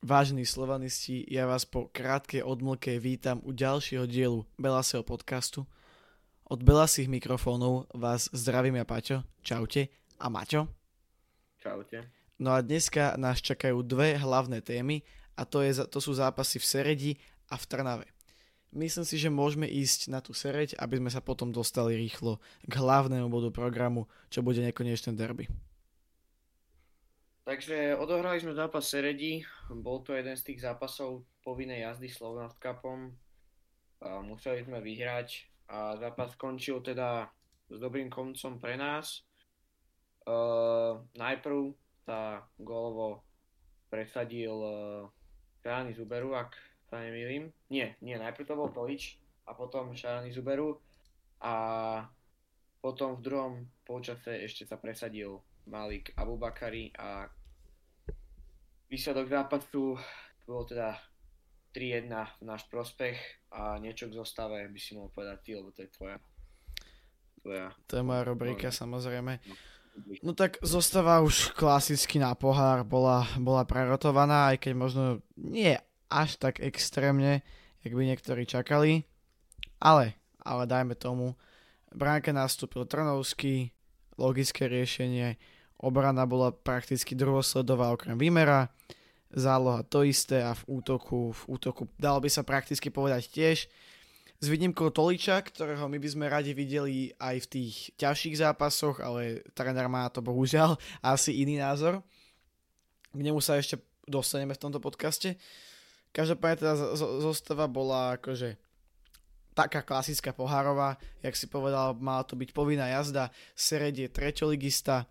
Vážení slovanisti, ja vás po krátkej odmlke vítam u ďalšieho dielu Belasého podcastu. Od Belasých mikrofónov vás zdravím ja Paťo, čaute, a Maťo. Čaute. No a dneska nás čakajú dve hlavné témy a to, je, to sú zápasy v Seredi a v Trnave. Myslím si, že môžeme ísť na tú Sereď, aby sme sa potom dostali rýchlo k hlavnému bodu programu, čo bude nekonečné derby. Takže odohrali sme zápas Seredi, bol to jeden z tých zápasov povinnej jazdy Slovnaft Cupom. A museli sme vyhrať a zápas skončil teda s dobrým koncom pre nás. Uh, najprv sa golovo presadil uh, Šarany Zuberu, ak sa nemýlim. Nie, nie, najprv to bol Tolič a potom Šarany Zuberu a potom v druhom polčase ešte sa presadil Malik Abubakari a Výsledok zápasu bol teda 3-1 v náš prospech a niečo k zostave by si mohol povedať ty, lebo to je tvoja. tvoja to je moja rubrika no, samozrejme. No tak zostava už klasicky na pohár bola, bola prerotovaná, aj keď možno nie až tak extrémne, jak by niektorí čakali. Ale, ale dajme tomu, bránke nastúpil Trnovský, logické riešenie, Obrana bola prakticky druhosledová okrem Vimera, záloha to isté a v útoku, v útoku dalo by sa prakticky povedať tiež. S výnimkou Toliča, ktorého my by sme radi videli aj v tých ťažších zápasoch, ale tréner má to bohužiaľ asi iný názor. K nemu sa ešte dostaneme v tomto podcaste. Každopádne teda zostava bola akože taká klasická pohárová, jak si povedal, mala to byť povinná jazda, Sered je treťoligista,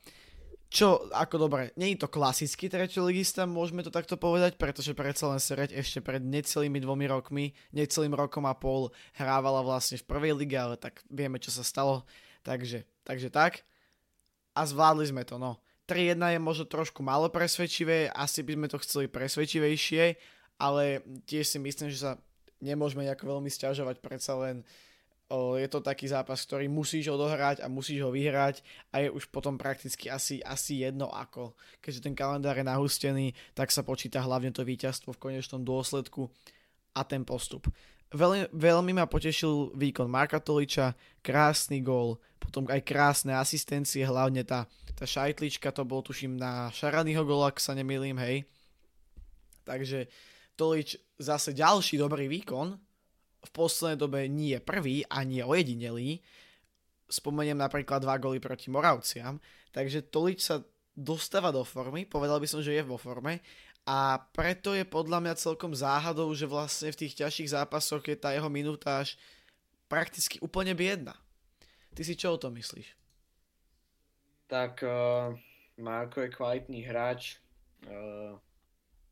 čo, ako dobre, nie je to klasický treťoligista, môžeme to takto povedať, pretože predsa len Sereď ešte pred necelými dvomi rokmi, necelým rokom a pol hrávala vlastne v prvej lige, ale tak vieme, čo sa stalo. Takže, takže tak. A zvládli sme to, no. 3-1 je možno trošku málo presvedčivé, asi by sme to chceli presvedčivejšie, ale tiež si myslím, že sa nemôžeme nejako veľmi stiažovať, predsa len uh, je to taký zápas, ktorý musíš odohrať a musíš ho vyhrať a je už potom prakticky asi, asi jedno ako. Keďže ten kalendár je nahustený, tak sa počíta hlavne to víťazstvo v konečnom dôsledku a ten postup. Veľmi, veľmi ma potešil výkon Marka Toliča, krásny gól, potom aj krásne asistencie, hlavne tá, tá šajtlička, to bol tuším na Šaranyho gól, ak sa nemýlim, hej. Takže Tolič zase ďalší dobrý výkon, v poslednej dobe nie prvý a nie ojedinelý. Spomeniem napríklad dva goly proti Moravciam. Takže Tolič sa dostáva do formy, povedal by som, že je vo forme a preto je podľa mňa celkom záhadou, že vlastne v tých ťažších zápasoch je tá jeho minutáž prakticky úplne biedna. Ty si čo o tom myslíš? Tak uh, Marko je kvalitný hráč, uh,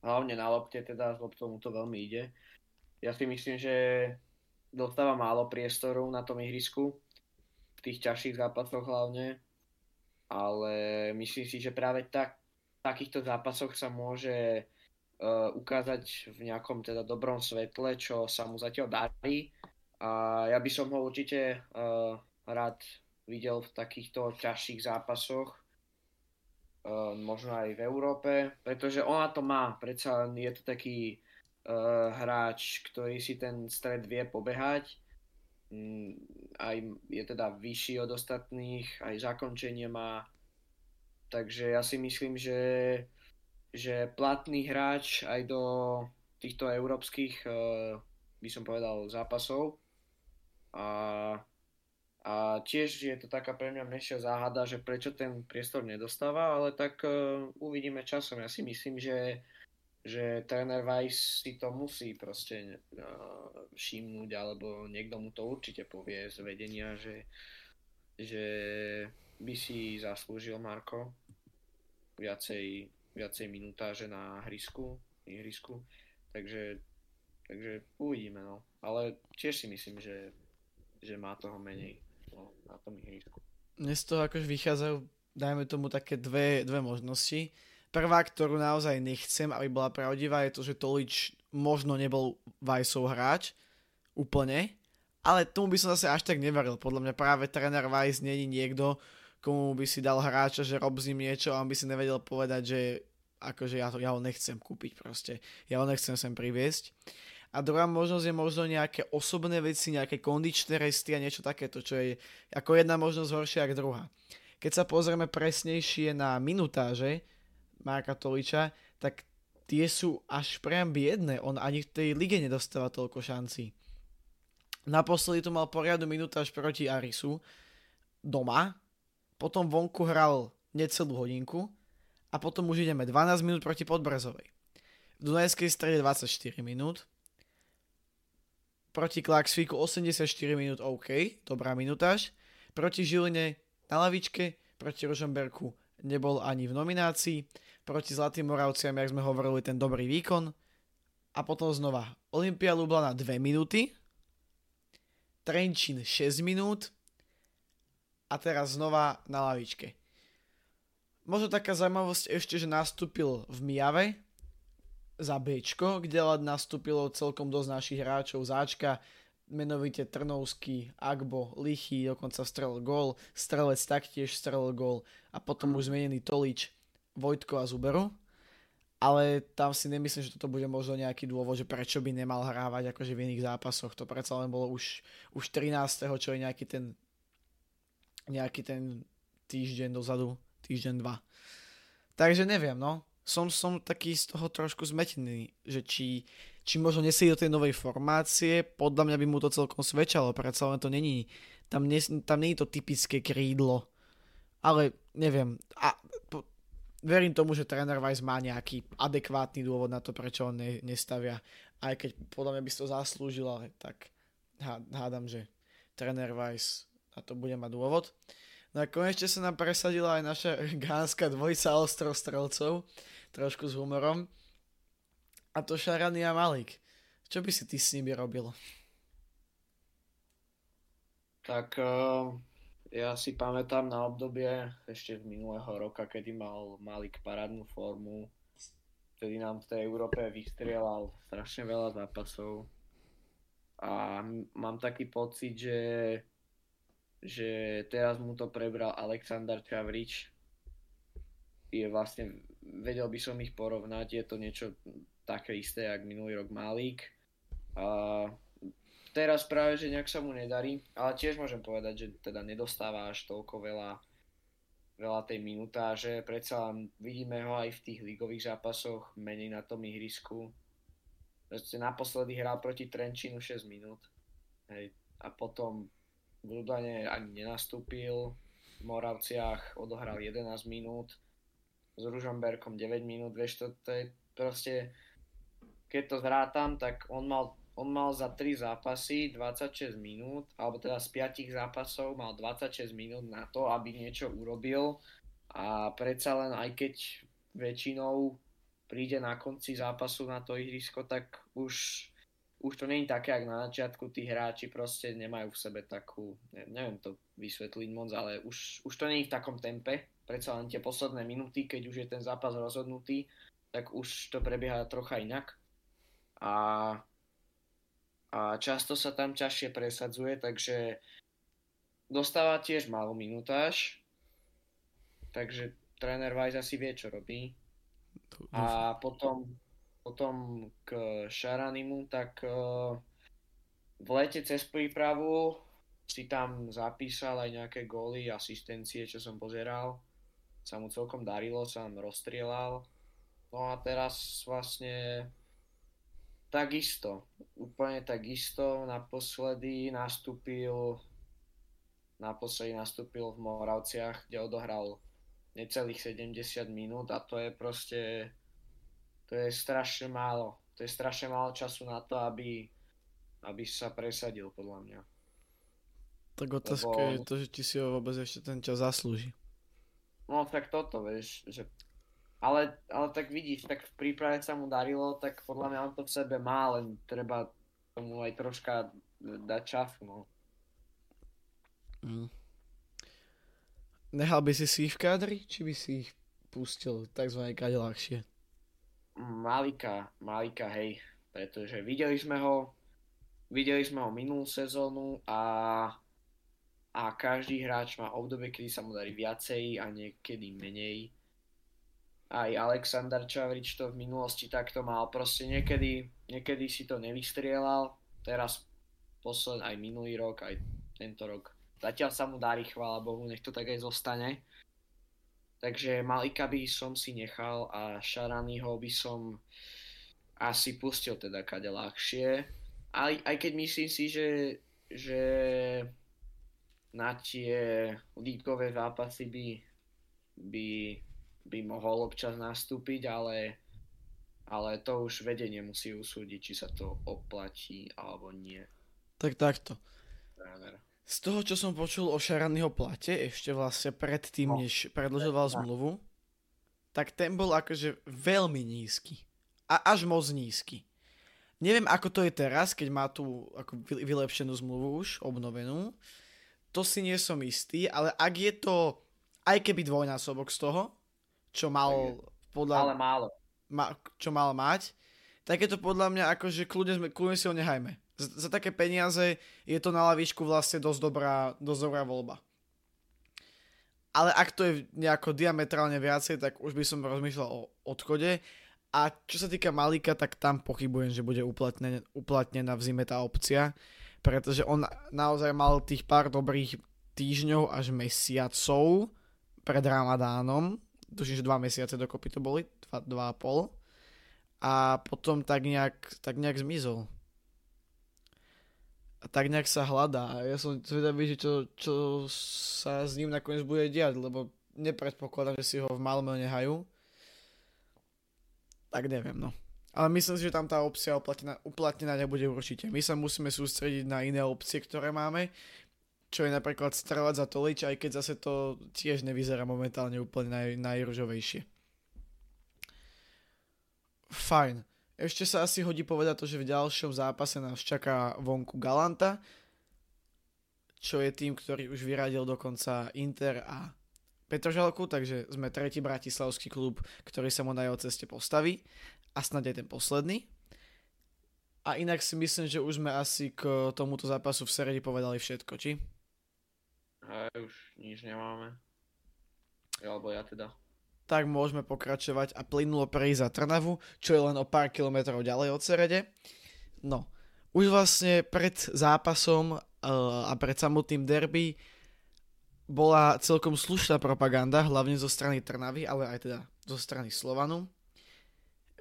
hlavne na lopte teda, lebo tomu to veľmi ide ja si myslím, že dostáva málo priestoru na tom ihrisku, v tých ťažších zápasoch hlavne, ale myslím si, že práve tak, v takýchto zápasoch sa môže uh, ukázať v nejakom teda dobrom svetle, čo sa mu zatiaľ darí. A ja by som ho určite uh, rád videl v takýchto ťažších zápasoch, uh, možno aj v Európe, pretože ona to má, predsa je to taký uh, hráč, ktorý si ten stred vie pobehať. Mm, aj je teda vyšší od ostatných, aj zakončenie má. Takže ja si myslím, že, že platný hráč aj do týchto európskych, uh, by som povedal, zápasov. A, a tiež je to taká pre mňa menšia záhada, že prečo ten priestor nedostáva, ale tak uh, uvidíme časom. Ja si myslím, že že tréner Weiss si to musí proste uh, všimnúť, alebo niekto mu to určite povie z vedenia, že, že by si zaslúžil Marko viacej, viacej minutáže na hrisku, ihrisku. Takže, takže uvidíme, no. Ale tiež si myslím, že, že má toho menej no, na tom ihrisku. Mne z toho akož vychádzajú, dajme tomu také dve, dve možnosti Prvá, ktorú naozaj nechcem, aby bola pravdivá, je to, že Tolič možno nebol Vajsov hráč úplne, ale tomu by som zase až tak neveril. Podľa mňa práve tréner Vajs není niekto, komu by si dal hráča, že rob s ním niečo a on by si nevedel povedať, že akože ja, to, ja ho nechcem kúpiť proste, ja ho nechcem sem priviesť. A druhá možnosť je možno nejaké osobné veci, nejaké kondičné resty a niečo takéto, čo je ako jedna možnosť horšia ako druhá. Keď sa pozrieme presnejšie na minutáže Marka Toliča, tak tie sú až priam biedne. On ani v tej lige nedostáva toľko šancí. Naposledy tu mal poriadu minutáž proti Arisu doma, potom vonku hral necelú hodinku a potom už ideme 12 minút proti Podbrezovej. V Dunajskej strede 24 minút, proti Klaxvíku 84 minút OK, dobrá minutáž, proti Žiline na lavičke, proti Rožomberku nebol ani v nominácii, proti Zlatým Moravciam, jak sme hovorili, ten dobrý výkon a potom znova Olympia Lublana 2 minúty, Trenčín 6 minút a teraz znova na lavičke. Možno taká zaujímavosť ešte, že nastúpil v Mijave, za B, kde nastúpilo celkom dosť našich hráčov záčka, menovite Trnovský, Agbo, Lichy, dokonca strelil gól, Strelec taktiež strelil gól a potom už zmenený Tolič, Vojtko a Zuberu. Ale tam si nemyslím, že toto bude možno nejaký dôvod, že prečo by nemal hrávať akože v iných zápasoch. To predsa len bolo už, už 13. čo je nejaký ten nejaký ten týždeň dozadu, týždeň dva. Takže neviem, no som, som taký z toho trošku zmetený, že či, či možno nesie do tej novej formácie, podľa mňa by mu to celkom svedčalo, predsa len to není, tam, nie, tam není to typické krídlo, ale neviem, a po, verím tomu, že tréner Weiss má nejaký adekvátny dôvod na to, prečo on ne, nestavia, aj keď podľa mňa by si to zaslúžil, ale tak hádam, že tréner Weiss na to bude mať dôvod. No a konečne sa nám presadila aj naša gánska dvojica ostrostrelcov, trošku s humorom. A to Šarany a Malik. Čo by si ty s nimi robil? Tak uh, ja si pamätám na obdobie ešte z minulého roka, kedy mal Malik parádnu formu. Vtedy nám v tej Európe vystrieľal strašne veľa zápasov. A mám taký pocit, že, že teraz mu to prebral Aleksandar Čavrič. Je vlastne vedel by som ich porovnať, je to niečo také isté, jak minulý rok Malík. A teraz práve, že nejak sa mu nedarí, ale tiež môžem povedať, že teda nedostáva až toľko veľa, veľa tej minutáže, predsa vidíme ho aj v tých ligových zápasoch, menej na tom ihrisku. Proste naposledy hral proti Trenčínu 6 minút. Hej. A potom v Ludane ani nenastúpil, v Moravciach odohral 11 minút s Ružomberkom 9 minút, vieš, to, to je proste, keď to zrátam, tak on mal, on mal za 3 zápasy 26 minút, alebo teda z 5 zápasov mal 26 minút na to, aby niečo urobil a predsa len aj keď väčšinou príde na konci zápasu na to ihrisko, tak už, už to je také, ako na začiatku tí hráči proste nemajú v sebe takú, neviem to vysvetliť moc, ale už, už to je v takom tempe, predsa len tie posledné minúty, keď už je ten zápas rozhodnutý, tak už to prebieha trocha inak. A, a často sa tam ťažšie presadzuje, takže dostáva tiež malú minutáž, takže tréner Weiss asi vie, čo robí. A potom, potom k Šaranimu, tak uh, v lete cez prípravu si tam zapísal aj nejaké góly, asistencie, čo som pozeral sa mu celkom darilo, sa nám rozstrielal. No a teraz vlastne takisto, úplne takisto, naposledy nastúpil naposledy nastúpil v Moravciach, kde odohral necelých 70 minút a to je proste to je strašne málo. To je strašne málo času na to, aby, aby sa presadil, podľa mňa. Tak otázka Lebo... je to, že ti si ho vôbec ešte ten čas zaslúži. No tak toto, vieš, že... Ale, ale tak vidíš, tak v príprave sa mu darilo, tak podľa mňa on to v sebe má, len treba tomu aj troška dať času, no. Mm. Nechal by si si ich v kádri, či by si ich pustil takzvané kade ľahšie? Malika, Malika, hej, pretože videli sme ho, videli sme ho minulú sezónu a a každý hráč má obdobie, kedy sa mu darí viacej a niekedy menej. Aj Aleksandar Čavrič to v minulosti takto mal. Proste niekedy, niekedy si to nevystrielal, teraz posled aj minulý rok, aj tento rok. Zatiaľ sa mu darí, chvála Bohu, nech to tak aj zostane. Takže Malika by som si nechal a Šaranyho by som asi pustil teda kade ľahšie. Aj, aj keď myslím si, že, že na tie líkové zápasy by, by by mohol občas nastúpiť, ale, ale to už vedenie musí usúdiť, či sa to oplatí alebo nie. Tak takto. Z toho, čo som počul o Šaranyho plate, ešte vlastne predtým, no. než predlžoval zmluvu, tak ten bol akože veľmi nízky. A až moc nízky. Neviem, ako to je teraz, keď má tú ako vylepšenú zmluvu už, obnovenú. To si nie som istý, ale ak je to aj keby dvojnásobok z toho, čo mal podľa... Ale málo. Ma, čo mal mať, tak je to podľa mňa ako, že kľudne, kľudne si ho nehajme. Za, za také peniaze je to na lavičku vlastne dosť dobrá, dosť dobrá voľba. Ale ak to je nejako diametrálne viacej, tak už by som rozmýšľal o odchode. A čo sa týka Malika, tak tam pochybujem, že bude uplatnená, uplatnená v zime tá opcia, pretože on naozaj mal tých pár dobrých týždňov až mesiacov pred Ramadánom, tuším, že dva mesiace dokopy to boli, dva, dva a pol. A potom tak nejak, tak nejak zmizol. A tak nejak sa hľadá. A ja som zvedavý, že čo, čo sa s ním nakoniec bude diať, lebo nepredpokladám, že si ho v Malmö nehajú. Tak neviem, no. Ale myslím si, že tam tá opcia uplatnená, uplatnená nebude určite. My sa musíme sústrediť na iné opcie, ktoré máme čo je napríklad strelať za Tolič, aj keď zase to tiež nevyzerá momentálne úplne naj, najružovejšie. Fajn. Ešte sa asi hodí povedať to, že v ďalšom zápase nás čaká vonku Galanta, čo je tým, ktorý už vyradil dokonca Inter a Petržalku, takže sme tretí bratislavský klub, ktorý sa mu na jeho ceste postaví a snad aj ten posledný. A inak si myslím, že už sme asi k tomuto zápasu v sérii povedali všetko, či? Aj, už nič nemáme. Alebo ja teda. Tak môžeme pokračovať a plynulo prejsť za Trnavu, čo je len o pár kilometrov ďalej od Serede. No, už vlastne pred zápasom uh, a pred samotným derby bola celkom slušná propaganda, hlavne zo strany Trnavy, ale aj teda zo strany Slovanu.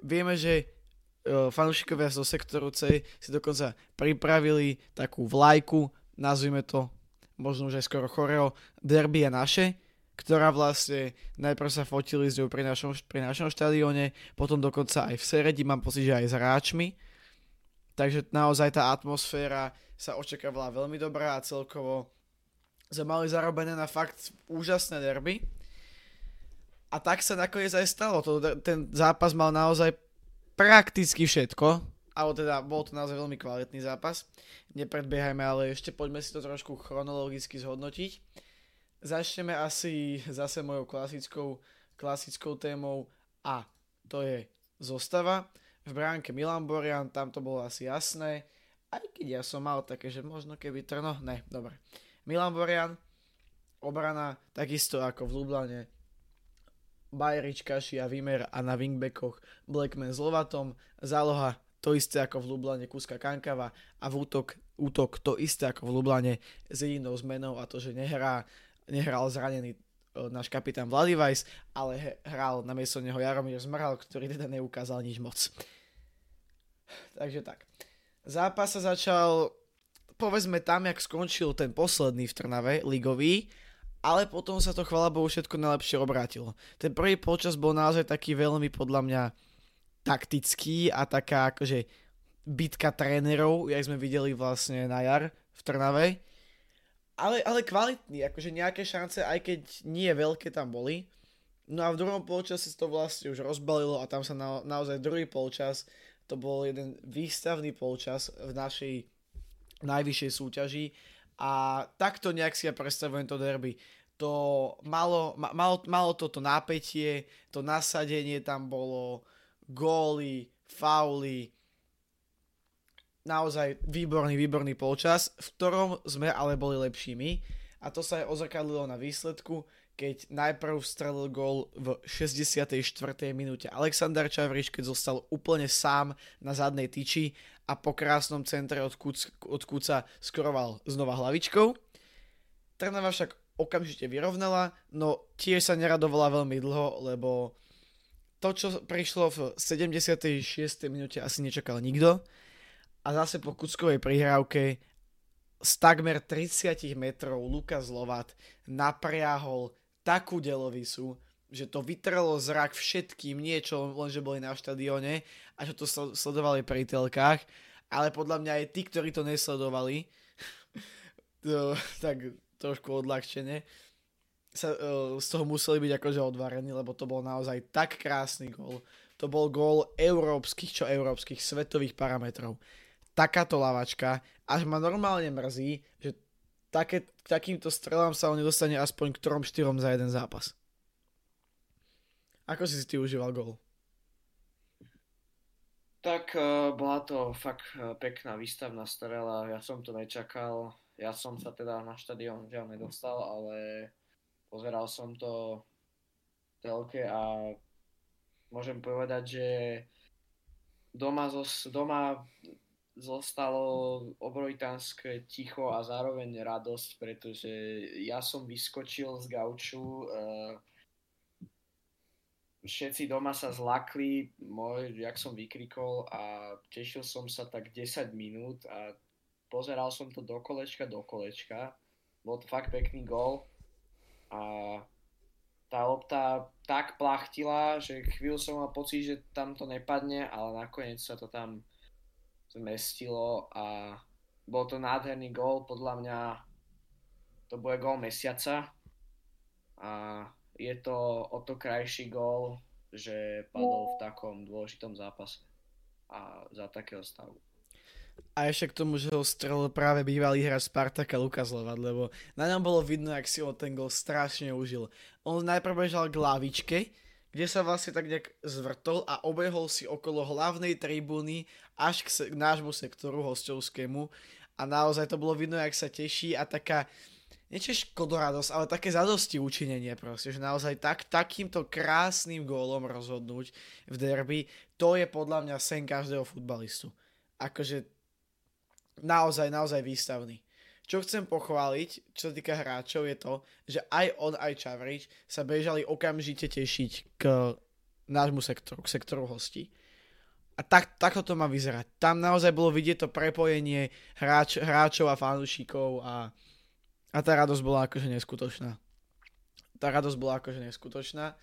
Vieme, že uh, fanúšikovia zo sektoru C si dokonca pripravili takú vlajku, nazvime to možno už aj skoro choreo, derby je naše, ktorá vlastne najprv sa fotili s ňou pri našom, pri našom štadióne, potom dokonca aj v Seredi, mám pocit, že aj s hráčmi. Takže naozaj tá atmosféra sa očakávala veľmi dobrá a celkovo sme mali zarobené na fakt úžasné derby. A tak sa nakoniec aj stalo. To, ten zápas mal naozaj prakticky všetko alebo teda bol to naozaj veľmi kvalitný zápas. Nepredbiehajme, ale ešte poďme si to trošku chronologicky zhodnotiť. Začneme asi zase mojou klasickou, klasickou témou a to je zostava. V bránke Milan Borian, tam to bolo asi jasné. Aj keď ja som mal také, že možno keby Trno, ne, dobre. Milan Borian, obrana takisto ako v Lublane, Bajrič, Kaši a Vimer a na wingbackoch Blackman s Lovatom, záloha to isté ako v Lublane Kuska Kankava a v útok, útok to isté ako v Lublane s jedinou zmenou a to, že nehrá, nehral zranený e, náš kapitán Vladivajs, ale hral na miesto neho Jaromír Zmrhal, ktorý teda neukázal nič moc. Takže tak. Zápas sa začal, povedzme tam, jak skončil ten posledný v Trnave, ligový, ale potom sa to chvala Bohu všetko najlepšie obrátilo. Ten prvý počas bol naozaj taký veľmi podľa mňa taktický a taká akože bitka trénerov, jak sme videli vlastne na jar v Trnave. Ale, ale kvalitný, akože nejaké šance, aj keď nie veľké tam boli. No a v druhom polčase to vlastne už rozbalilo a tam sa na, naozaj druhý polčas, to bol jeden výstavný polčas v našej najvyššej súťaži a takto nejak si ja predstavujem to derby. To malo, malo, malo toto nápetie, to nasadenie tam bolo, góly, fauly, naozaj výborný, výborný polčas, v ktorom sme ale boli lepšími a to sa aj ozrkadlilo na výsledku, keď najprv strelil gól v 64. minúte Aleksandar Čavriš, keď zostal úplne sám na zadnej tyči a po krásnom centre od, Kuc, od Kuca skoroval znova hlavičkou. Trnava však okamžite vyrovnala, no tiež sa neradovala veľmi dlho, lebo to, čo prišlo v 76. minúte asi nečakal nikto a zase po Kuckovej prihrávke z takmer 30 metrov Lukas Lovat napriahol takú delovisu, že to vytrelo zrak všetkým, nie čo len, boli na štadióne a čo to sledovali pri telkách, ale podľa mňa aj tí, ktorí to nesledovali, to, tak trošku odľahčene, sa, uh, z toho museli byť akože odvarení, lebo to bol naozaj tak krásny gól. To bol gól európskych, čo európskych, svetových parametrov. Takáto lavačka, až ma normálne mrzí, že také, takýmto strelám sa on nedostane aspoň k trom štyrom za jeden zápas. Ako si si ty užíval gol? Tak uh, bola to fakt uh, pekná výstavná strela, ja som to nečakal. Ja som sa teda na štadión žiaľ nedostal, ale pozeral som to telke a môžem povedať, že doma, zos, doma zostalo obrovitánske ticho a zároveň radosť, pretože ja som vyskočil z gauču, uh, všetci doma sa zlakli, môj, jak som vykrikol a tešil som sa tak 10 minút a pozeral som to do kolečka, do kolečka. Bol to fakt pekný gol a tá lopta tak plachtila, že chvíľu som mal pocit, že tam to nepadne, ale nakoniec sa to tam zmestilo a bol to nádherný gól, podľa mňa to bude gól mesiaca a je to o to krajší gól, že padol v takom dôležitom zápase a za takého stavu. A ešte k tomu, že ho strelil práve bývalý hráč Spartaka Lukas Levad, lebo na ňom bolo vidno, ak si ho ten gol strašne užil. On najprv bežal k lavičke, kde sa vlastne tak nejak zvrtol a obehol si okolo hlavnej tribúny až k, se- k nášmu sektoru hostovskému a naozaj to bolo vidno, jak sa teší a taká, niečo škodoradosť, ale také zadosti učinenie proste, že naozaj tak, takýmto krásnym gólom rozhodnúť v derby, to je podľa mňa sen každého futbalistu. Akože naozaj, naozaj výstavný. Čo chcem pochváliť, čo sa týka hráčov, je to, že aj on, aj Čavrič sa bežali okamžite tešiť k nášmu sektoru, k sektoru hostí. A tak, takto to má vyzerať. Tam naozaj bolo vidieť to prepojenie hráč, hráčov a fanúšikov a, a tá radosť bola akože neskutočná. Tá radosť bola akože neskutočná.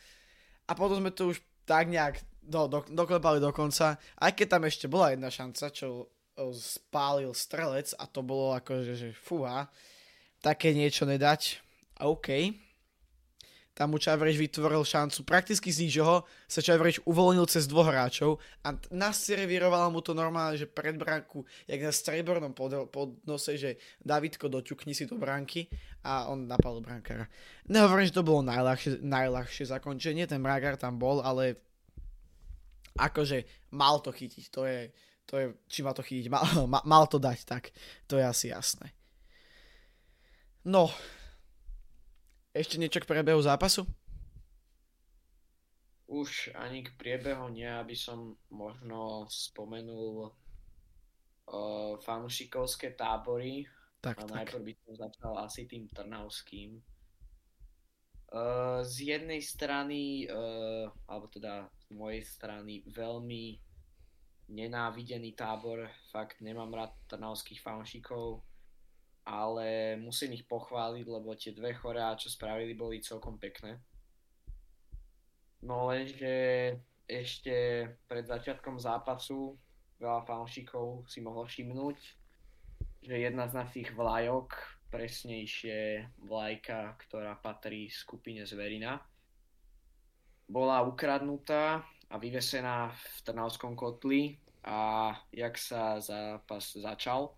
A potom sme to už tak nejak do, do, doklepali do konca, aj keď tam ešte bola jedna šanca, čo spálil strelec a to bolo ako, že, fúha, také niečo nedať. A OK. Tam mu Čavreč vytvoril šancu. Prakticky z ničoho sa Čavreč uvoľnil cez dvoch hráčov a naservírovala mu to normálne, že pred bránku, jak na strebornom pod, podnose, že Davidko doťukni si do bránky a on napadol brankára. Nehovorím, že to bolo najľahšie, najľahšie zakončenie, ten bránkár tam bol, ale akože mal to chytiť, to je, to je, či ma to chytiť, mal, mal to dať, tak to je asi jasné. No, ešte niečo k prebehu zápasu? Už ani k priebehu nie, aby som možno spomenul uh, fanúšikovské tábory. Tak, a tak. najprv by som začal asi tým Trnavským. Uh, z jednej strany, uh, alebo teda z mojej strany, veľmi nenávidený tábor, fakt nemám rád trnavských fanšikov, ale musím ich pochváliť, lebo tie dve choreá, čo spravili, boli celkom pekné. No lenže ešte pred začiatkom zápasu veľa fanšikov si mohlo všimnúť, že jedna z našich vlajok, presnejšie vlajka, ktorá patrí skupine Zverina, bola ukradnutá a vyvesená v Trnavskom kotli. A jak sa zápas začal,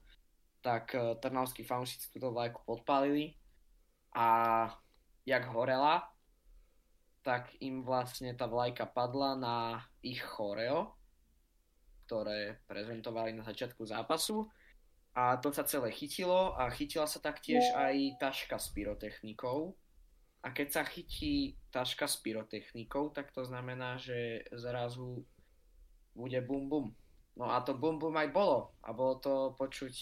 tak eh, trnavskí fanúšici túto vlajku podpálili. A jak horela, tak im vlastne tá vlajka padla na ich choreo, ktoré prezentovali na začiatku zápasu. A to sa celé chytilo a chytila sa taktiež aj taška s pyrotechnikou a keď sa chytí taška s pyrotechnikou, tak to znamená, že zrazu bude bum bum. No a to bum bum aj bolo. A bolo to počuť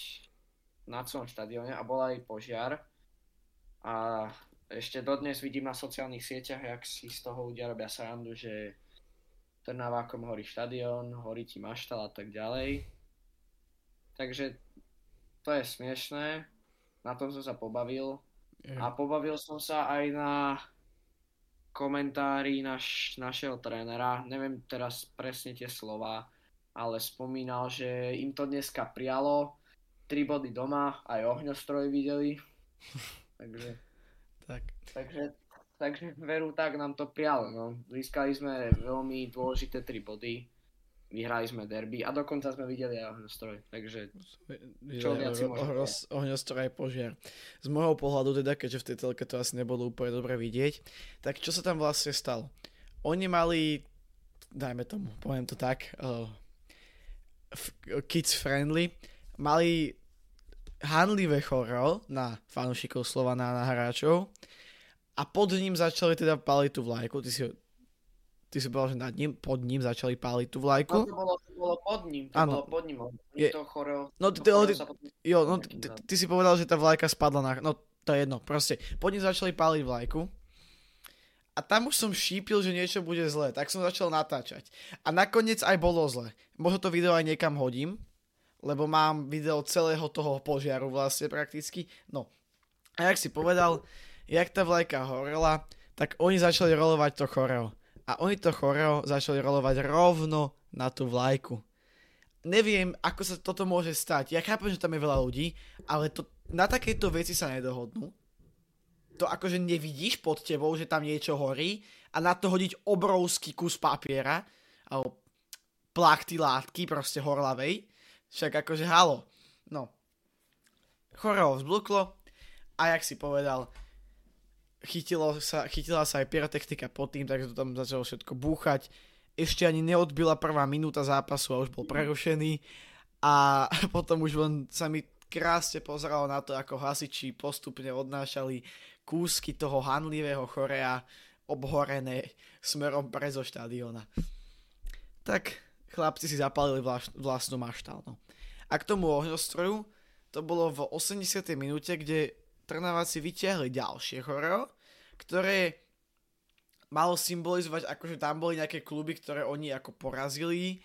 na celom štadióne a bol aj požiar. A ešte dodnes vidím na sociálnych sieťach, jak si z toho ľudia robia srandu, že Trnavákom horí štadión, horí ti maštal a tak ďalej. Takže to je smiešné, na tom som sa pobavil. A pobavil som sa aj na komentári naš, našeho trénera, neviem teraz presne tie slova, ale spomínal, že im to dneska prijalo, tri body doma, aj ohňostroj videli, takže, tak. takže, takže veru tak nám to prijalo, no. Získali sme veľmi dôležité tri body, vyhrali sme derby a dokonca sme videli aj ohňostroj, takže čo viac si môžeme Ohňostroj aj požiar. Z môjho pohľadu teda, keďže v tej telke to asi nebolo úplne dobre vidieť, tak čo sa tam vlastne stalo? Oni mali, dajme tomu, poviem to tak, uh, kids friendly, mali handlivé choreo na fanúšikov Slovana a na hráčov a pod ním začali teda paliť tú vlajku, ty si Ty si povedal, že nad ním, pod ním začali páliť tú vlajku. No, to bolo, to bolo pod ním, to ano. bolo pod ním. Je... To choreo, no, ty, ty, jo, no, ty, ty, ty, si povedal, že tá vlajka spadla na... No, to je jedno, proste. Pod ním začali páliť vlajku. A tam už som šípil, že niečo bude zlé, tak som začal natáčať. A nakoniec aj bolo zle. Možno to video aj niekam hodím, lebo mám video celého toho požiaru vlastne prakticky. No. A jak si povedal, jak tá vlajka horela, tak oni začali rolovať to choreo a oni to choreo začali rolovať rovno na tú vlajku. Neviem, ako sa toto môže stať. Ja chápem, že tam je veľa ľudí, ale to, na takéto veci sa nedohodnú. To akože nevidíš pod tebou, že tam niečo horí a na to hodiť obrovský kus papiera alebo plachty látky proste horlavej. Však akože halo. No. Choreo vzbluklo a jak si povedal, chytilo sa, chytila sa aj pyrotechnika pod tým, takže to tam začalo všetko búchať. Ešte ani neodbila prvá minúta zápasu a už bol prerušený. A potom už len sa mi krásne pozeralo na to, ako hasiči postupne odnášali kúsky toho hanlivého chorea obhorené smerom pre zo štadiona. Tak chlapci si zapalili vlaš, vlastnú maštal. No. A k tomu ohňostroju, to bolo v 80. minúte, kde Trnaváci vyťahli ďalšie choreo, ktoré malo symbolizovať, akože tam boli nejaké kluby, ktoré oni ako porazili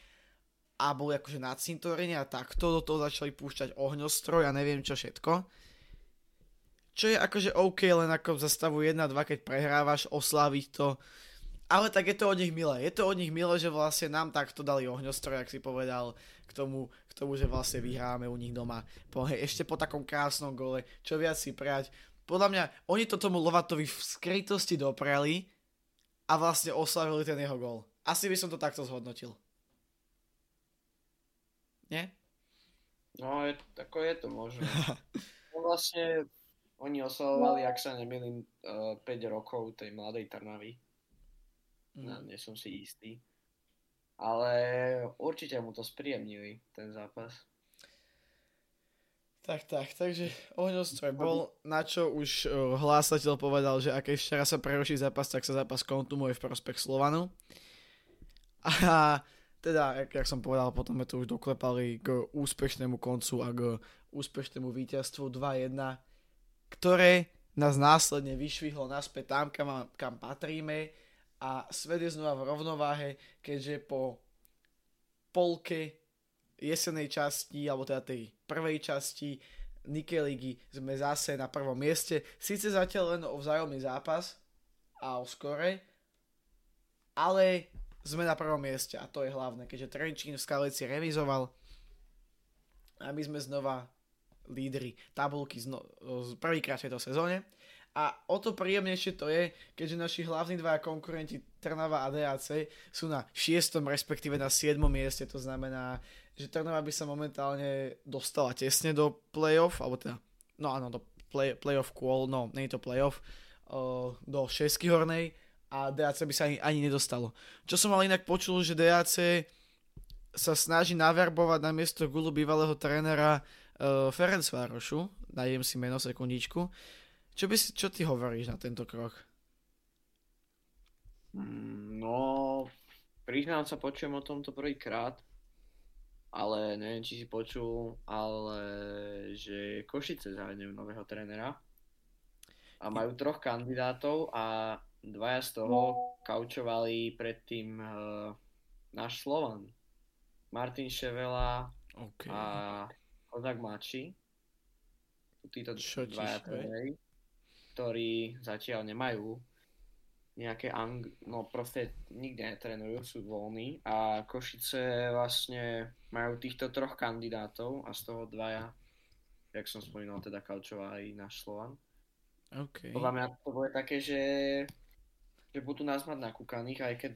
a boli akože na cintoríne a takto do toho začali púšťať ohňostroj a neviem čo všetko. Čo je akože OK, len ako za stavu 1-2, keď prehrávaš, oslaviť to. Ale tak je to od nich milé. Je to od nich milé, že vlastne nám takto dali ohňostroj, ak si povedal, k tomu, k tomu, že vlastne vyhráme u nich doma. Po, hej, ešte po takom krásnom gole, čo viac si prijať. Podľa mňa, oni to tomu Lovatovi v skrytosti doprali a vlastne oslavili ten jeho gol. Asi by som to takto zhodnotil. Nie? No, je, ako je to možné. no vlastne oni oslavovali, ak sa nemýlim, uh, eh, 5 rokov tej mladej Trnavy. Mm. No, nie som si istý ale určite mu to spríjemnili, ten zápas. Tak, tak, takže ohňostroj bol, na čo už uh, hlásateľ povedal, že ak ešte raz sa preruší zápas, tak sa zápas kontumuje v prospech Slovanu. A teda, jak, jak som povedal, potom sme to už doklepali k úspešnému koncu a k úspešnému víťazstvu 2-1, ktoré nás následne vyšvihlo naspäť tam, kam, kam patríme a svet je znova v rovnováhe, keďže po polke jesenej časti, alebo teda tej prvej časti Nike ligy sme zase na prvom mieste. Sice zatiaľ len o vzájomný zápas a o skore, ale sme na prvom mieste a to je hlavné, keďže Trenčín v Skalici remizoval a my sme znova lídry tabulky zno, prvýkrát v tejto sezóne. A o to príjemnejšie to je, keďže naši hlavní dva konkurenti Trnava a DAC sú na 6. respektíve na 7. mieste. To znamená, že Trnava by sa momentálne dostala tesne do playoff, alebo teda, no áno, do play, playoff qual, no, nie je to playoff, uh, do 6. hornej a DAC by sa ani, ani nedostalo. Čo som ale inak počul, že DAC sa snaží naverbovať na miesto gulu bývalého trénera uh, Ferenc Várošu, najem si meno sekundičku, čo, by si, čo ty hovoríš na tento krok? Mm, no, priznám sa, počujem o tomto prvýkrát, ale neviem, či si počul, ale že Košice zahrňujú nového trénera a majú troch kandidátov a dvaja z toho kaučovali predtým uh, náš Slovan. Martin Ševela okay. a Kozak Mači. Títo dvaja tréneri, ktorí zatiaľ nemajú nejaké ang... no proste nikde netrenujú, sú voľní a Košice vlastne majú týchto troch kandidátov a z toho dvaja, jak som spomínal, teda Kalčová aj náš Slovan. Okay. Podľa mňa to bude také, že, že budú nás mať nakúkaných, aj keď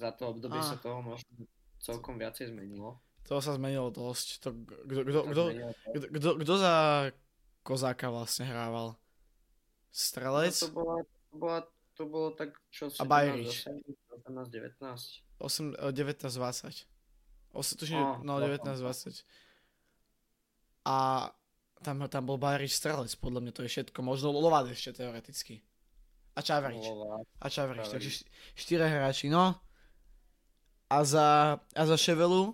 za to obdobie ah. sa toho možno celkom viacej zmenilo. To sa zmenilo dosť. To, kto, kto, kto, kto, kto, kto za Kozáka vlastne hrával? Strelec? No to bola, to bola to bolo tak, čo A Bajrič. 18, 19. 8, 19, 20. 8, tuším, oh, no 19, 20. A tam, tam bol Bajrič strelec, podľa mňa to je všetko. Možno Lovad ešte teoreticky. A Čavrič. A Čavrič, takže štyri hráči, no. A za, a za Ševelu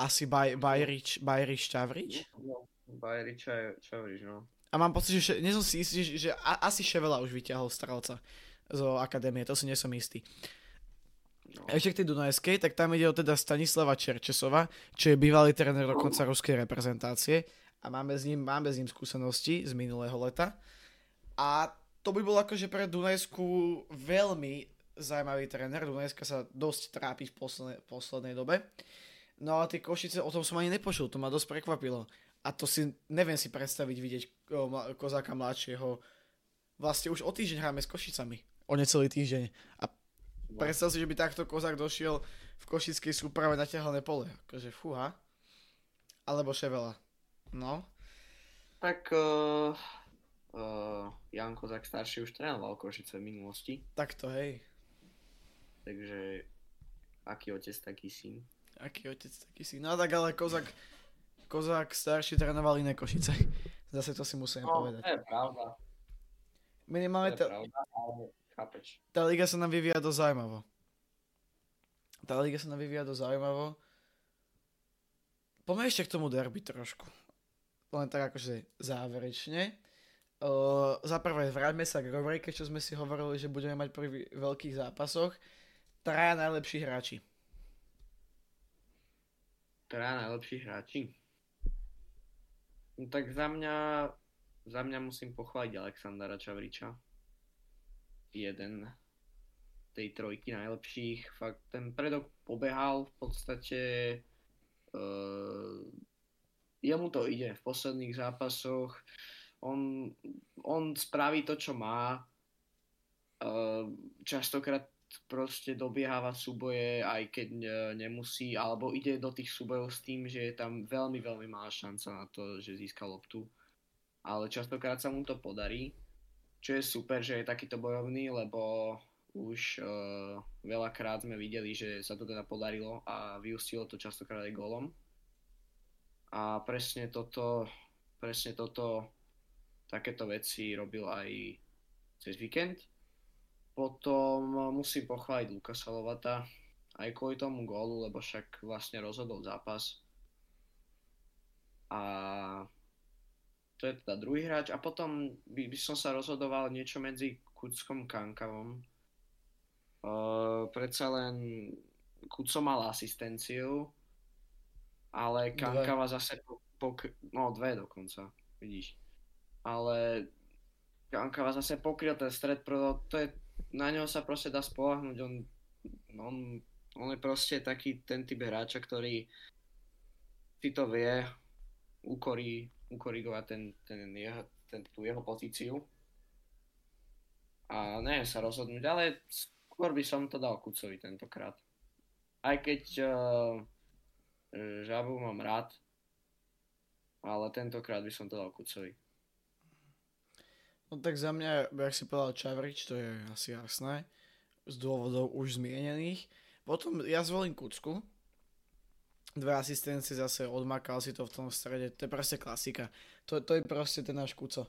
asi Baj, Bajrič, Bajrič, Čavrič? No, Bajrič Čavrič, no. A mám pocit, že nie som si istý, že, že asi Ševela už vyťahol strelca zo akadémie, to si nie som istý. Ešte k tej Dunajskej, tak tam ide o teda Stanislava Čerčesova, čo je bývalý tréner dokonca ruskej reprezentácie a máme s ním, máme s ním skúsenosti z minulého leta. A to by bol akože pre Dunajsku veľmi zaujímavý tréner. Dunajska sa dosť trápi v poslednej, poslednej dobe. No a tie Košice, o tom som ani nepočul, to ma dosť prekvapilo a to si, neviem si predstaviť vidieť Kozáka mladšieho. Vlastne už o týždeň hráme s Košicami. O necelý týždeň. A no. predstav si, že by takto Kozák došiel v Košickej súprave na ťahalné pole. Akože fúha. Alebo Ševela. No. Tak uh, uh, Jan Kozák starší už trénoval Košice v minulosti. Tak to hej. Takže aký otec, taký syn. Aký otec, taký syn. No tak ale Kozák Kozák starší trénoval iné Košice. Zase to si musím no, povedať. To je pravda. Minimálne to je pravda, ale chápeš. Tá liga sa nám vyvíja dosť zaujímavo. Tá liga sa nám vyvíja dosť zaujímavo. Poďme ešte k tomu derby trošku. Len tak akože záverečne. Uh, za prvé, vráťme sa k rubrike, čo sme si hovorili, že budeme mať pri veľkých zápasoch. Traja najlepší hráči. Traja najlepší hráči? No tak za mňa, za mňa musím pochváliť Alexandra Čavriča. Jeden tej trojky najlepších. Fakt ten predok pobehal v podstate uh, jemu to ide v posledných zápasoch. On, on spraví to, čo má. Uh, častokrát proste dobieháva súboje, aj keď nemusí, alebo ide do tých súbojov s tým, že je tam veľmi, veľmi malá šanca na to, že získa loptu. Ale častokrát sa mu to podarí, čo je super, že je takýto bojovný, lebo už uh, veľakrát sme videli, že sa to teda podarilo a vyústilo to častokrát aj golom. A presne toto, presne toto, takéto veci robil aj cez víkend potom musím pochváliť Lukasa Lovata aj kvôli tomu gólu, lebo však vlastne rozhodol zápas. A to je teda druhý hráč. A potom by, by som sa rozhodoval niečo medzi Kuckom Kankavom. Uh, predsa len Kuco mal asistenciu, ale Kankava dve. zase pok- no dve dokonca, vidíš. Ale Kankava zase pokryl ten stred, to je na ňo sa proste dá spolahnuť, on, on, on je proste taký ten typ hráča, ktorý si to vie ukorí, ukorigovať ten, ten jeho, ten, tú jeho pozíciu a neviem sa rozhodnúť, ale skôr by som to dal Kucovi tentokrát. Aj keď uh, Žabu mám rád, ale tentokrát by som to dal Kucovi. No tak za mňa, ak si povedal Čavrič, to je asi jasné, z dôvodov už zmienených. Potom ja zvolím Kucku. Dve asistencie zase odmakal si to v tom strede, to je proste klasika. To, to je proste ten náš Kuco.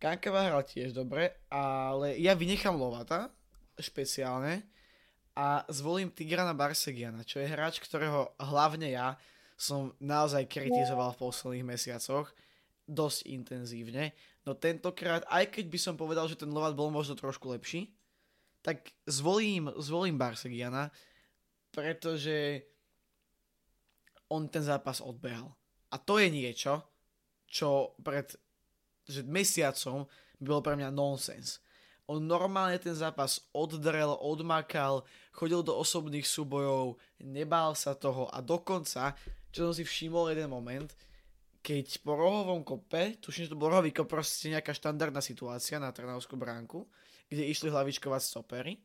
Kankava hral tiež dobre, ale ja vynechám Lovata, špeciálne a zvolím Tigrana Barsegiana, čo je hráč, ktorého hlavne ja som naozaj kritizoval v posledných mesiacoch dosť intenzívne. No tentokrát, aj keď by som povedal, že ten Lovat bol možno trošku lepší, tak zvolím, zvolím Barsegiana, pretože on ten zápas odbehal. A to je niečo, čo pred že mesiacom by bolo pre mňa nonsens. On normálne ten zápas oddrel, odmakal, chodil do osobných súbojov, nebál sa toho a dokonca čo som si všimol jeden moment, keď po rohovom kope, tuším, že to bol rohový kop, proste nejaká štandardná situácia na Trnavskú bránku, kde išli hlavičkovať stopery,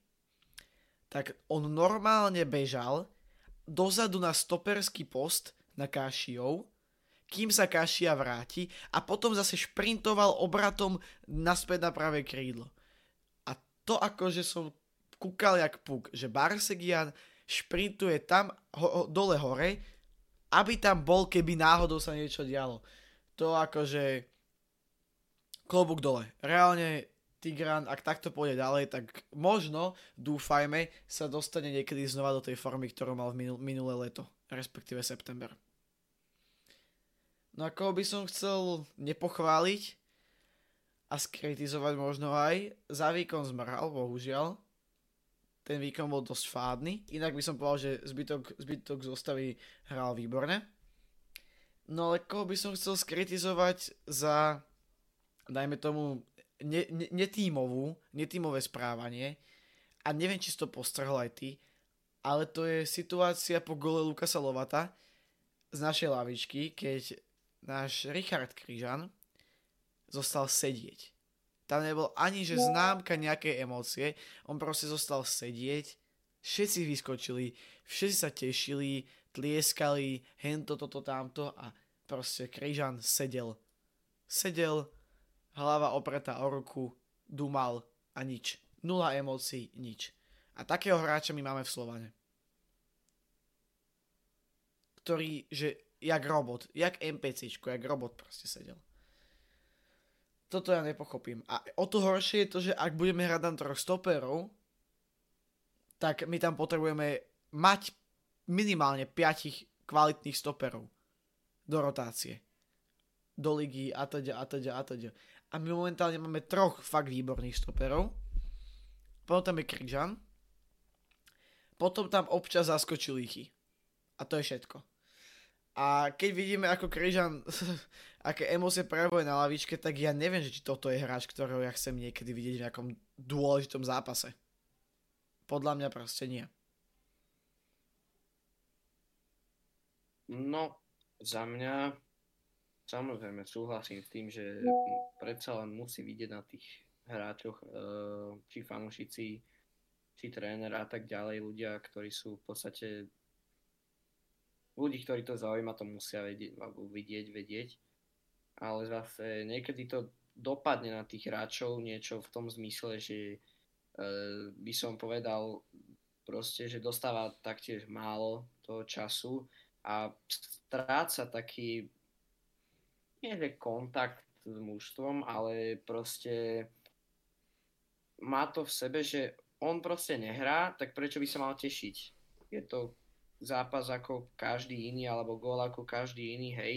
tak on normálne bežal dozadu na stoperský post na Kášiov, kým sa Kašia vráti a potom zase šprintoval obratom naspäť na pravé krídlo. A to akože som kúkal jak puk, že Barsegian šprintuje tam ho, ho, dole hore, aby tam bol, keby náhodou sa niečo dialo. To akože klobúk dole. Reálne Tigran, ak takto pôjde ďalej, tak možno, dúfajme, sa dostane niekedy znova do tej formy, ktorú mal v minul- minulé leto, respektíve september. No a koho by som chcel nepochváliť a skritizovať možno aj, za výkon zmrhal, bohužiaľ ten výkon bol dosť fádny. Inak by som povedal, že zbytok, zbytok zostavy hral výborne. No ale koho by som chcel skritizovať za, dajme tomu, ne, ne, netímovú, netímové správanie a neviem, či si to postrhol aj ty, ale to je situácia po gole Lukasa Lovata z našej lavičky, keď náš Richard Kryžan zostal sedieť. Tam nebol ani, že no. známka nejakej emócie. On proste zostal sedieť. Všetci vyskočili, všetci sa tešili, tlieskali, hento, toto, tamto a proste Kryžan sedel. Sedel, hlava opretá o ruku, dumal a nič. Nula emócií, nič. A takého hráča my máme v Slovane. Ktorý, že jak robot, jak NPCčko, jak robot proste sedel toto ja nepochopím. A o to horšie je to, že ak budeme hrať tam troch stoperov, tak my tam potrebujeme mať minimálne 5 kvalitných stoperov do rotácie. Do ligy a teda a teda a teda. A my momentálne máme troch fakt výborných stoperov. Potom tam je Križan. Potom tam občas zaskočí Lichy. A to je všetko. A keď vidíme, ako Križan aké emócie prejavuje na lavičke, tak ja neviem, že či toto je hráč, ktorého ja chcem niekedy vidieť v nejakom dôležitom zápase. Podľa mňa proste nie. No, za mňa samozrejme súhlasím s tým, že predsa len musí vidieť na tých hráčoch, e, či fanúšici, či tréner a tak ďalej, ľudia, ktorí sú v podstate ľudí, ktorí to zaujíma, to musia vedieť, vidieť, vedieť ale zase niekedy to dopadne na tých hráčov niečo v tom zmysle, že e, by som povedal proste, že dostáva taktiež málo toho času a stráca taký nie že kontakt s mužstvom, ale proste má to v sebe, že on proste nehrá, tak prečo by sa mal tešiť? Je to zápas ako každý iný, alebo gól ako každý iný, hej.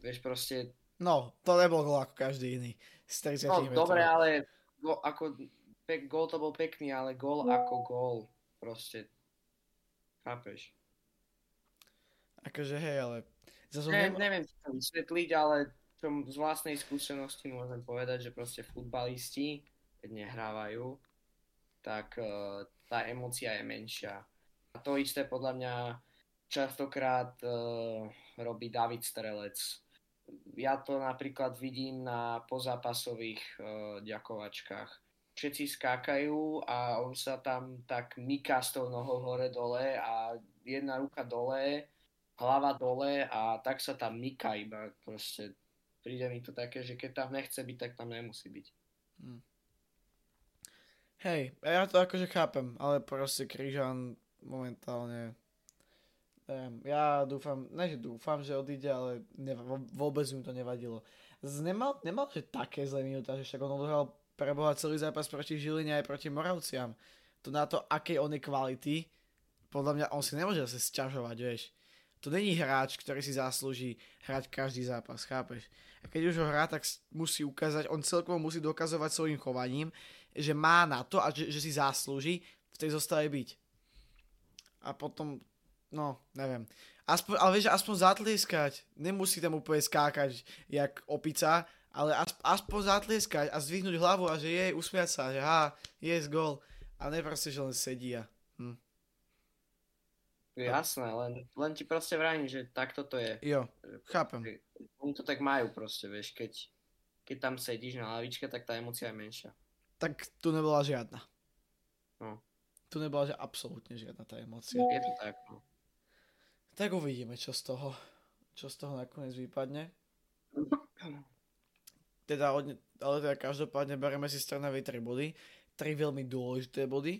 Vieš proste... No, to nebol gol ako každý iný. Z 30 no, metrov. dobre, ale go, ako, pek, gol to bol pekný, ale no. ako gol. Proste. Chápeš? Akože hej, ale... Zase ne, nem... Neviem to vysvetliť, ale čo z vlastnej skúsenosti môžem povedať, že proste futbalisti, keď nehrávajú, tak uh, tá emocia je menšia. A to isté podľa mňa častokrát uh, robí David Strelec. Ja to napríklad vidím na pozápasových uh, ďakovačkách. Všetci skákajú a on sa tam tak myká s tou nohou hore-dole a jedna ruka dole, hlava dole a tak sa tam myká iba. Proste príde mi to také, že keď tam nechce byť, tak tam nemusí byť. Hmm. Hej, ja to akože chápem, ale proste Kryžan momentálne Neviem, ja dúfam, ne že dúfam, že odíde, ale neva, vôbec mu to nevadilo. Nemal, nemal že také zlé minúta, že však on odohral preboha celý zápas proti Žiline aj proti Moravciam. To na to, aké on je kvality, podľa mňa on si nemôže zase sťažovať, vieš. To není hráč, ktorý si zaslúži hrať každý zápas, chápeš? A keď už ho hrá, tak musí ukázať, on celkovo musí dokazovať svojim chovaním, že má na to a že, že si zaslúži v tej zostave byť. A potom, no, neviem. Aspoň, ale vieš, aspoň zatlieskať. Nemusí tam úplne skákať jak opica, ale aspoň zatlieskať a zdvihnúť hlavu a že jej, usmiať sa, že ha, yes, gol. A ne proste, že len sedí a... Hm. Jasné, len, len ti proste vránim, že takto to je. Jo, chápem. Oni to tak majú proste, vieš, keď, keď tam sedíš na lavičke, tak tá emocia je menšia. Tak tu nebola žiadna. No. Tu nebola že absolútne žiadna tá emocia. Je to tak, no. Tak uvidíme, čo z toho, čo z toho nakoniec vypadne. Teda, ale teda každopádne bereme si stranavé 3 body. 3 veľmi dôležité body.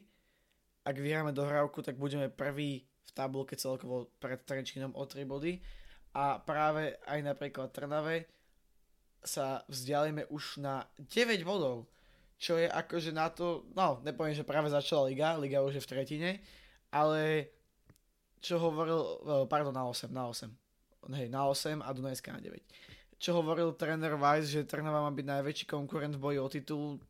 Ak vyhráme dohrávku, tak budeme prvý v tabulke celkovo pred Trenčínom o 3 body. A práve aj napríklad Trnave sa vzdialíme už na 9 bodov. Čo je akože na to, no nepoviem, že práve začala liga, liga už je v tretine, ale čo hovoril, e, pardon, na 8, na 8. Hej, na 8 a Dunajská na 9. Čo hovoril tréner Weiss, že Trnava má byť najväčší konkurent v boji o titul,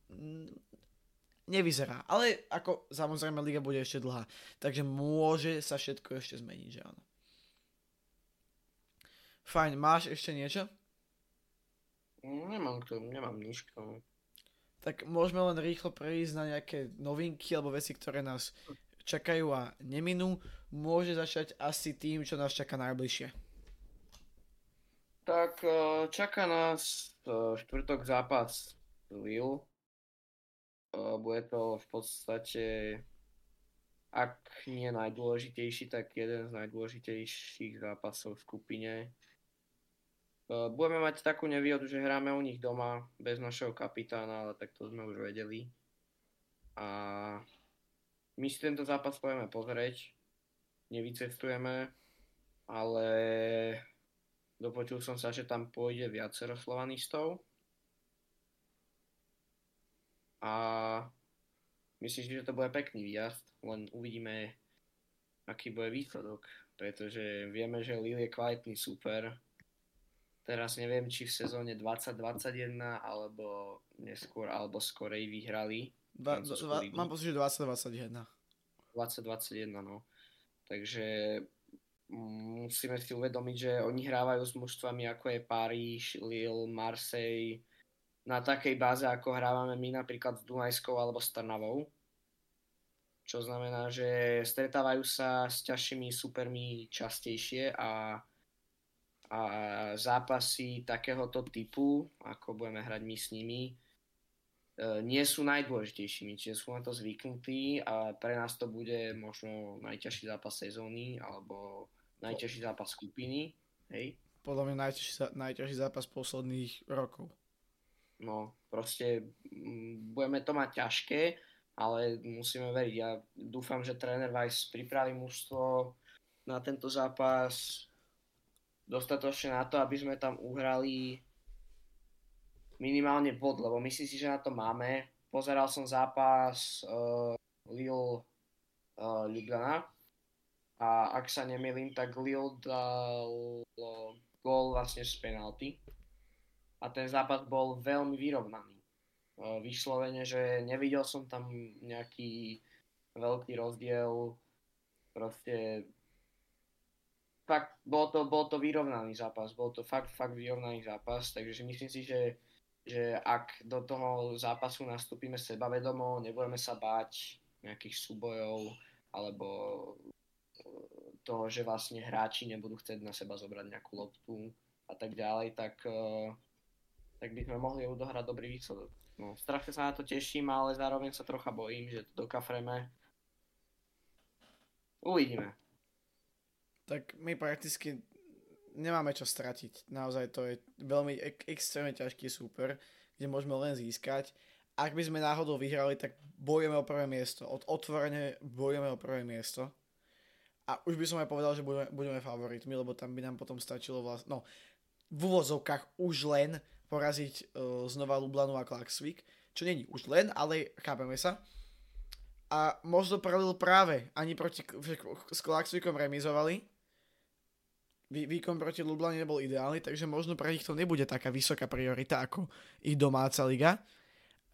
nevyzerá. Ale ako samozrejme liga bude ešte dlhá. Takže môže sa všetko ešte zmeniť, že áno. Fajn, máš ešte niečo? Nemám k tomu, nemám nič k tomu. Tak môžeme len rýchlo prejsť na nejaké novinky alebo veci, ktoré nás čakajú a neminú, môže začať asi tým, čo nás čaká najbližšie. Tak e, čaká nás e, štvrtok zápas Lille. E, bude to v podstate, ak nie najdôležitejší, tak jeden z najdôležitejších zápasov v skupine. Budeme mať takú nevýhodu, že hráme u nich doma bez našeho kapitána, ale tak to sme už vedeli. A my si tento zápas pojeme pozrieť, nevycestujeme, ale dopočul som sa, že tam pôjde viacero slovanistov. A myslím si, že to bude pekný výjazd, len uvidíme, aký bude výsledok, pretože vieme, že Lille je kvalitný super. Teraz neviem, či v sezóne 2021 alebo neskôr, alebo skorej vyhrali Dva, dva, mám pocit, že 2021. 2021, no. Takže musíme si uvedomiť, že oni hrávajú s mužstvami ako je Paríž, Lille, Marseille, na takej báze, ako hrávame my napríklad s Dunajskou alebo s Trnavou. Čo znamená, že stretávajú sa s ťažšími supermi častejšie a, a zápasy takéhoto typu, ako budeme hrať my s nimi, E, nie sú najdôležitejšími, čiže sú na to zvyknutí a pre nás to bude možno najťažší zápas sezóny alebo najťažší zápas skupiny. Hej. Podľa mňa najťažší, najťažší zápas posledných rokov. No, proste budeme to mať ťažké, ale musíme veriť. Ja dúfam, že tréner Weiss pripraví mužstvo na tento zápas dostatočne na to, aby sme tam uhrali minimálne bod, lebo myslím si, že na to máme. Pozeral som zápas uh, Lille uh, Ljubljana a ak sa nemýlim, tak Lille dal uh, gól vlastne z penalty a ten zápas bol veľmi vyrovnaný. Uh, vyslovene, že nevidel som tam nejaký veľký rozdiel, proste fakt, bol to, bol to vyrovnaný zápas, bol to fakt, fakt vyrovnaný zápas, takže myslím si, že že ak do toho zápasu nastúpime sebavedomo, nebudeme sa báť nejakých súbojov alebo eh, toho, že vlastne hráči nebudú chcieť na seba zobrať nejakú loptu a tak ďalej, tak, eh, tak by sme mohli odohrať dobrý výsledok. No, strašne sa na to teším, ale zároveň sa trocha bojím, že to dokafreme. Uvidíme. Tak my prakticky nemáme čo stratiť. Naozaj to je veľmi ek- extrémne ťažký super, kde môžeme len získať. Ak by sme náhodou vyhrali, tak bojujeme o prvé miesto. Od otvorene bojujeme o prvé miesto. A už by som aj povedal, že budeme, budeme favoritmi, lebo tam by nám potom stačilo vlastne, no, v úvozovkách už len poraziť uh, znova Lublanu a Klaxvik, čo není už len, ale chápeme sa. A možno prelil práve, ani proti, s Klaxvikom remizovali, výkon proti Lublane nebol ideálny, takže možno pre nich to nebude taká vysoká priorita ako ich domáca liga.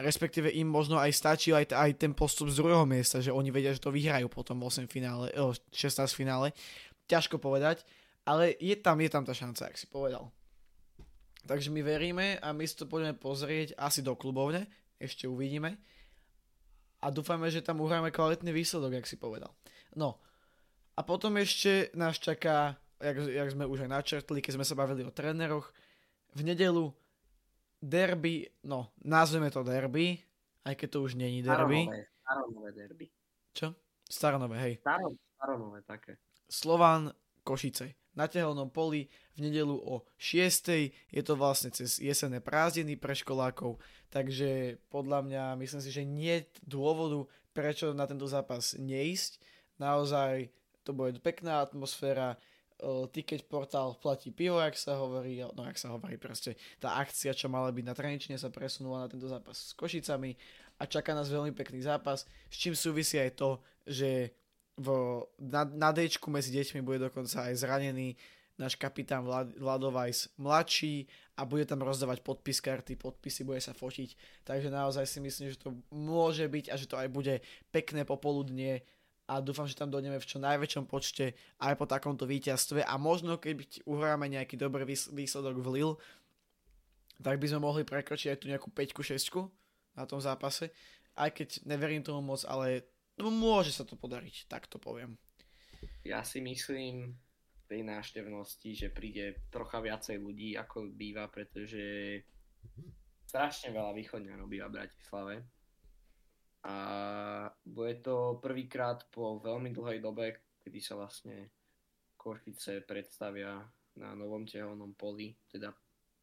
Respektíve im možno aj stačí aj, aj ten postup z druhého miesta, že oni vedia, že to vyhrajú potom v 8 finále, 16 finále. Ťažko povedať, ale je tam, je tam tá šanca, ak si povedal. Takže my veríme a my si to budeme pozrieť asi do klubovne, ešte uvidíme. A dúfame, že tam uhráme kvalitný výsledok, ak si povedal. No, a potom ešte nás čaká jak, jak sme už aj načrtli, keď sme sa bavili o tréneroch, v nedelu derby, no, nazveme to derby, aj keď to už není derby. Staronové, staronové derby. Čo? Staronové, hej. Staron, staronové, také. Slovan Košice. Na tehelnom poli v nedelu o 6. Je to vlastne cez jesenné prázdniny pre školákov, takže podľa mňa myslím si, že nie dôvodu, prečo na tento zápas neísť. Naozaj to bude pekná atmosféra, ticket portál platí pivo, jak sa hovorí, no jak sa hovorí proste, tá akcia, čo mala byť na Trenčine, sa presunula na tento zápas s Košicami a čaká nás veľmi pekný zápas, s čím súvisí aj to, že v, na, na d medzi deťmi bude dokonca aj zranený náš kapitán Vlad, Vladovajs mladší a bude tam rozdávať podpis karty, podpisy, bude sa fotiť. Takže naozaj si myslím, že to môže byť a že to aj bude pekné popoludnie a dúfam, že tam dojdeme v čo najväčšom počte aj po takomto víťazstve. A možno keď uhráme nejaký dobrý výsledok v Lille, tak by sme mohli prekročiť aj tu nejakú 5-6 na tom zápase, aj keď neverím tomu moc, ale no, môže sa to podariť, tak to poviem. Ja si myslím tej náštevnosti, že príde trocha viacej ľudí ako býva, pretože strašne veľa východňanov býva v Bratislave a bude to prvýkrát po veľmi dlhej dobe, kedy sa vlastne Košice predstavia na novom tehelnom poli, teda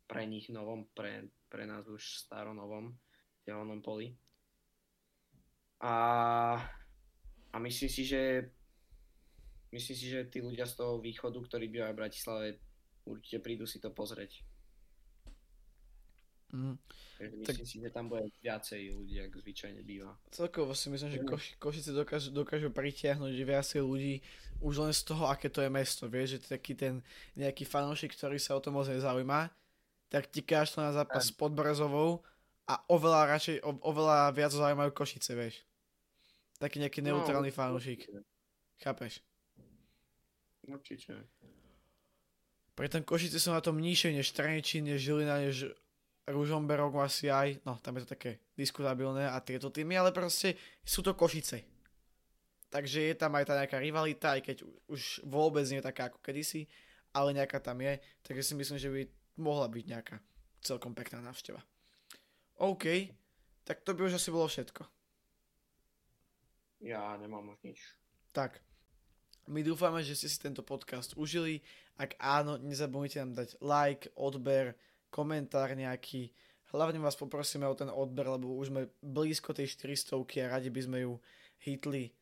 pre nich novom, pre, pre nás už staronovom tehelnom poli. A, a myslím si, že myslím si, že tí ľudia z toho východu, ktorí bývajú v Bratislave, určite prídu si to pozrieť. Mm. Myslím tak... si, že tam bude viacej ľudí, ako zvyčajne býva. Celkovo si myslím, že Koši, Košice dokážu, dokážu pritiahnuť viacej ľudí už len z toho, aké to je mesto. Vieš, že taký ten nejaký fanúšik, ktorý sa o to moc nezaujíma, tak ti to na zápas s Podbrezovou a oveľa, radšej, o, oveľa viac zaujímajú Košice, vieš. Taký nejaký no, neutrálny no, fanúšik. Chápeš? Určite. Pre ten Košice sú na tom nižšie než Trenčín, než Žilina, než Ružomberok asi aj, no tam je to také diskutabilné a tieto týmy, ale proste sú to Košice. Takže je tam aj tá nejaká rivalita, aj keď už vôbec nie je taká ako kedysi, ale nejaká tam je, takže si myslím, že by mohla byť nejaká celkom pekná návšteva. OK, tak to by už asi bolo všetko. Ja nemám už nič. Tak, my dúfame, že ste si tento podcast užili. Ak áno, nezabudnite nám dať like, odber, komentár nejaký. Hlavne vás poprosíme o ten odber, lebo už sme blízko tej 400 a radi by sme ju hitli.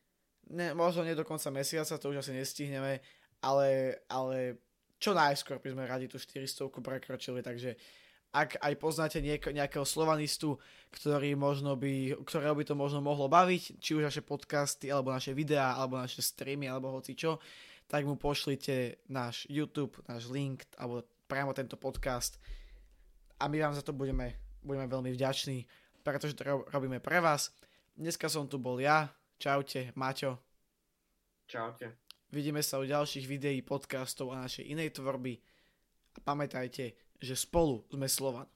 Ne, možno nie do konca mesiaca, to už asi nestihneme, ale, ale čo najskôr by sme radi tú 400 prekročili, takže ak aj poznáte niek- nejakého slovanistu, ktorý možno by, ktorého by to možno mohlo baviť, či už naše podcasty, alebo naše videá, alebo naše streamy, alebo hoci čo, tak mu pošlite náš YouTube, náš link, alebo priamo tento podcast a my vám za to budeme, budeme veľmi vďační, pretože to robíme pre vás. Dneska som tu bol ja, čaute, Maťo. Čaute. Vidíme sa u ďalších videí, podcastov a našej inej tvorby. A pamätajte, že spolu sme Slovan.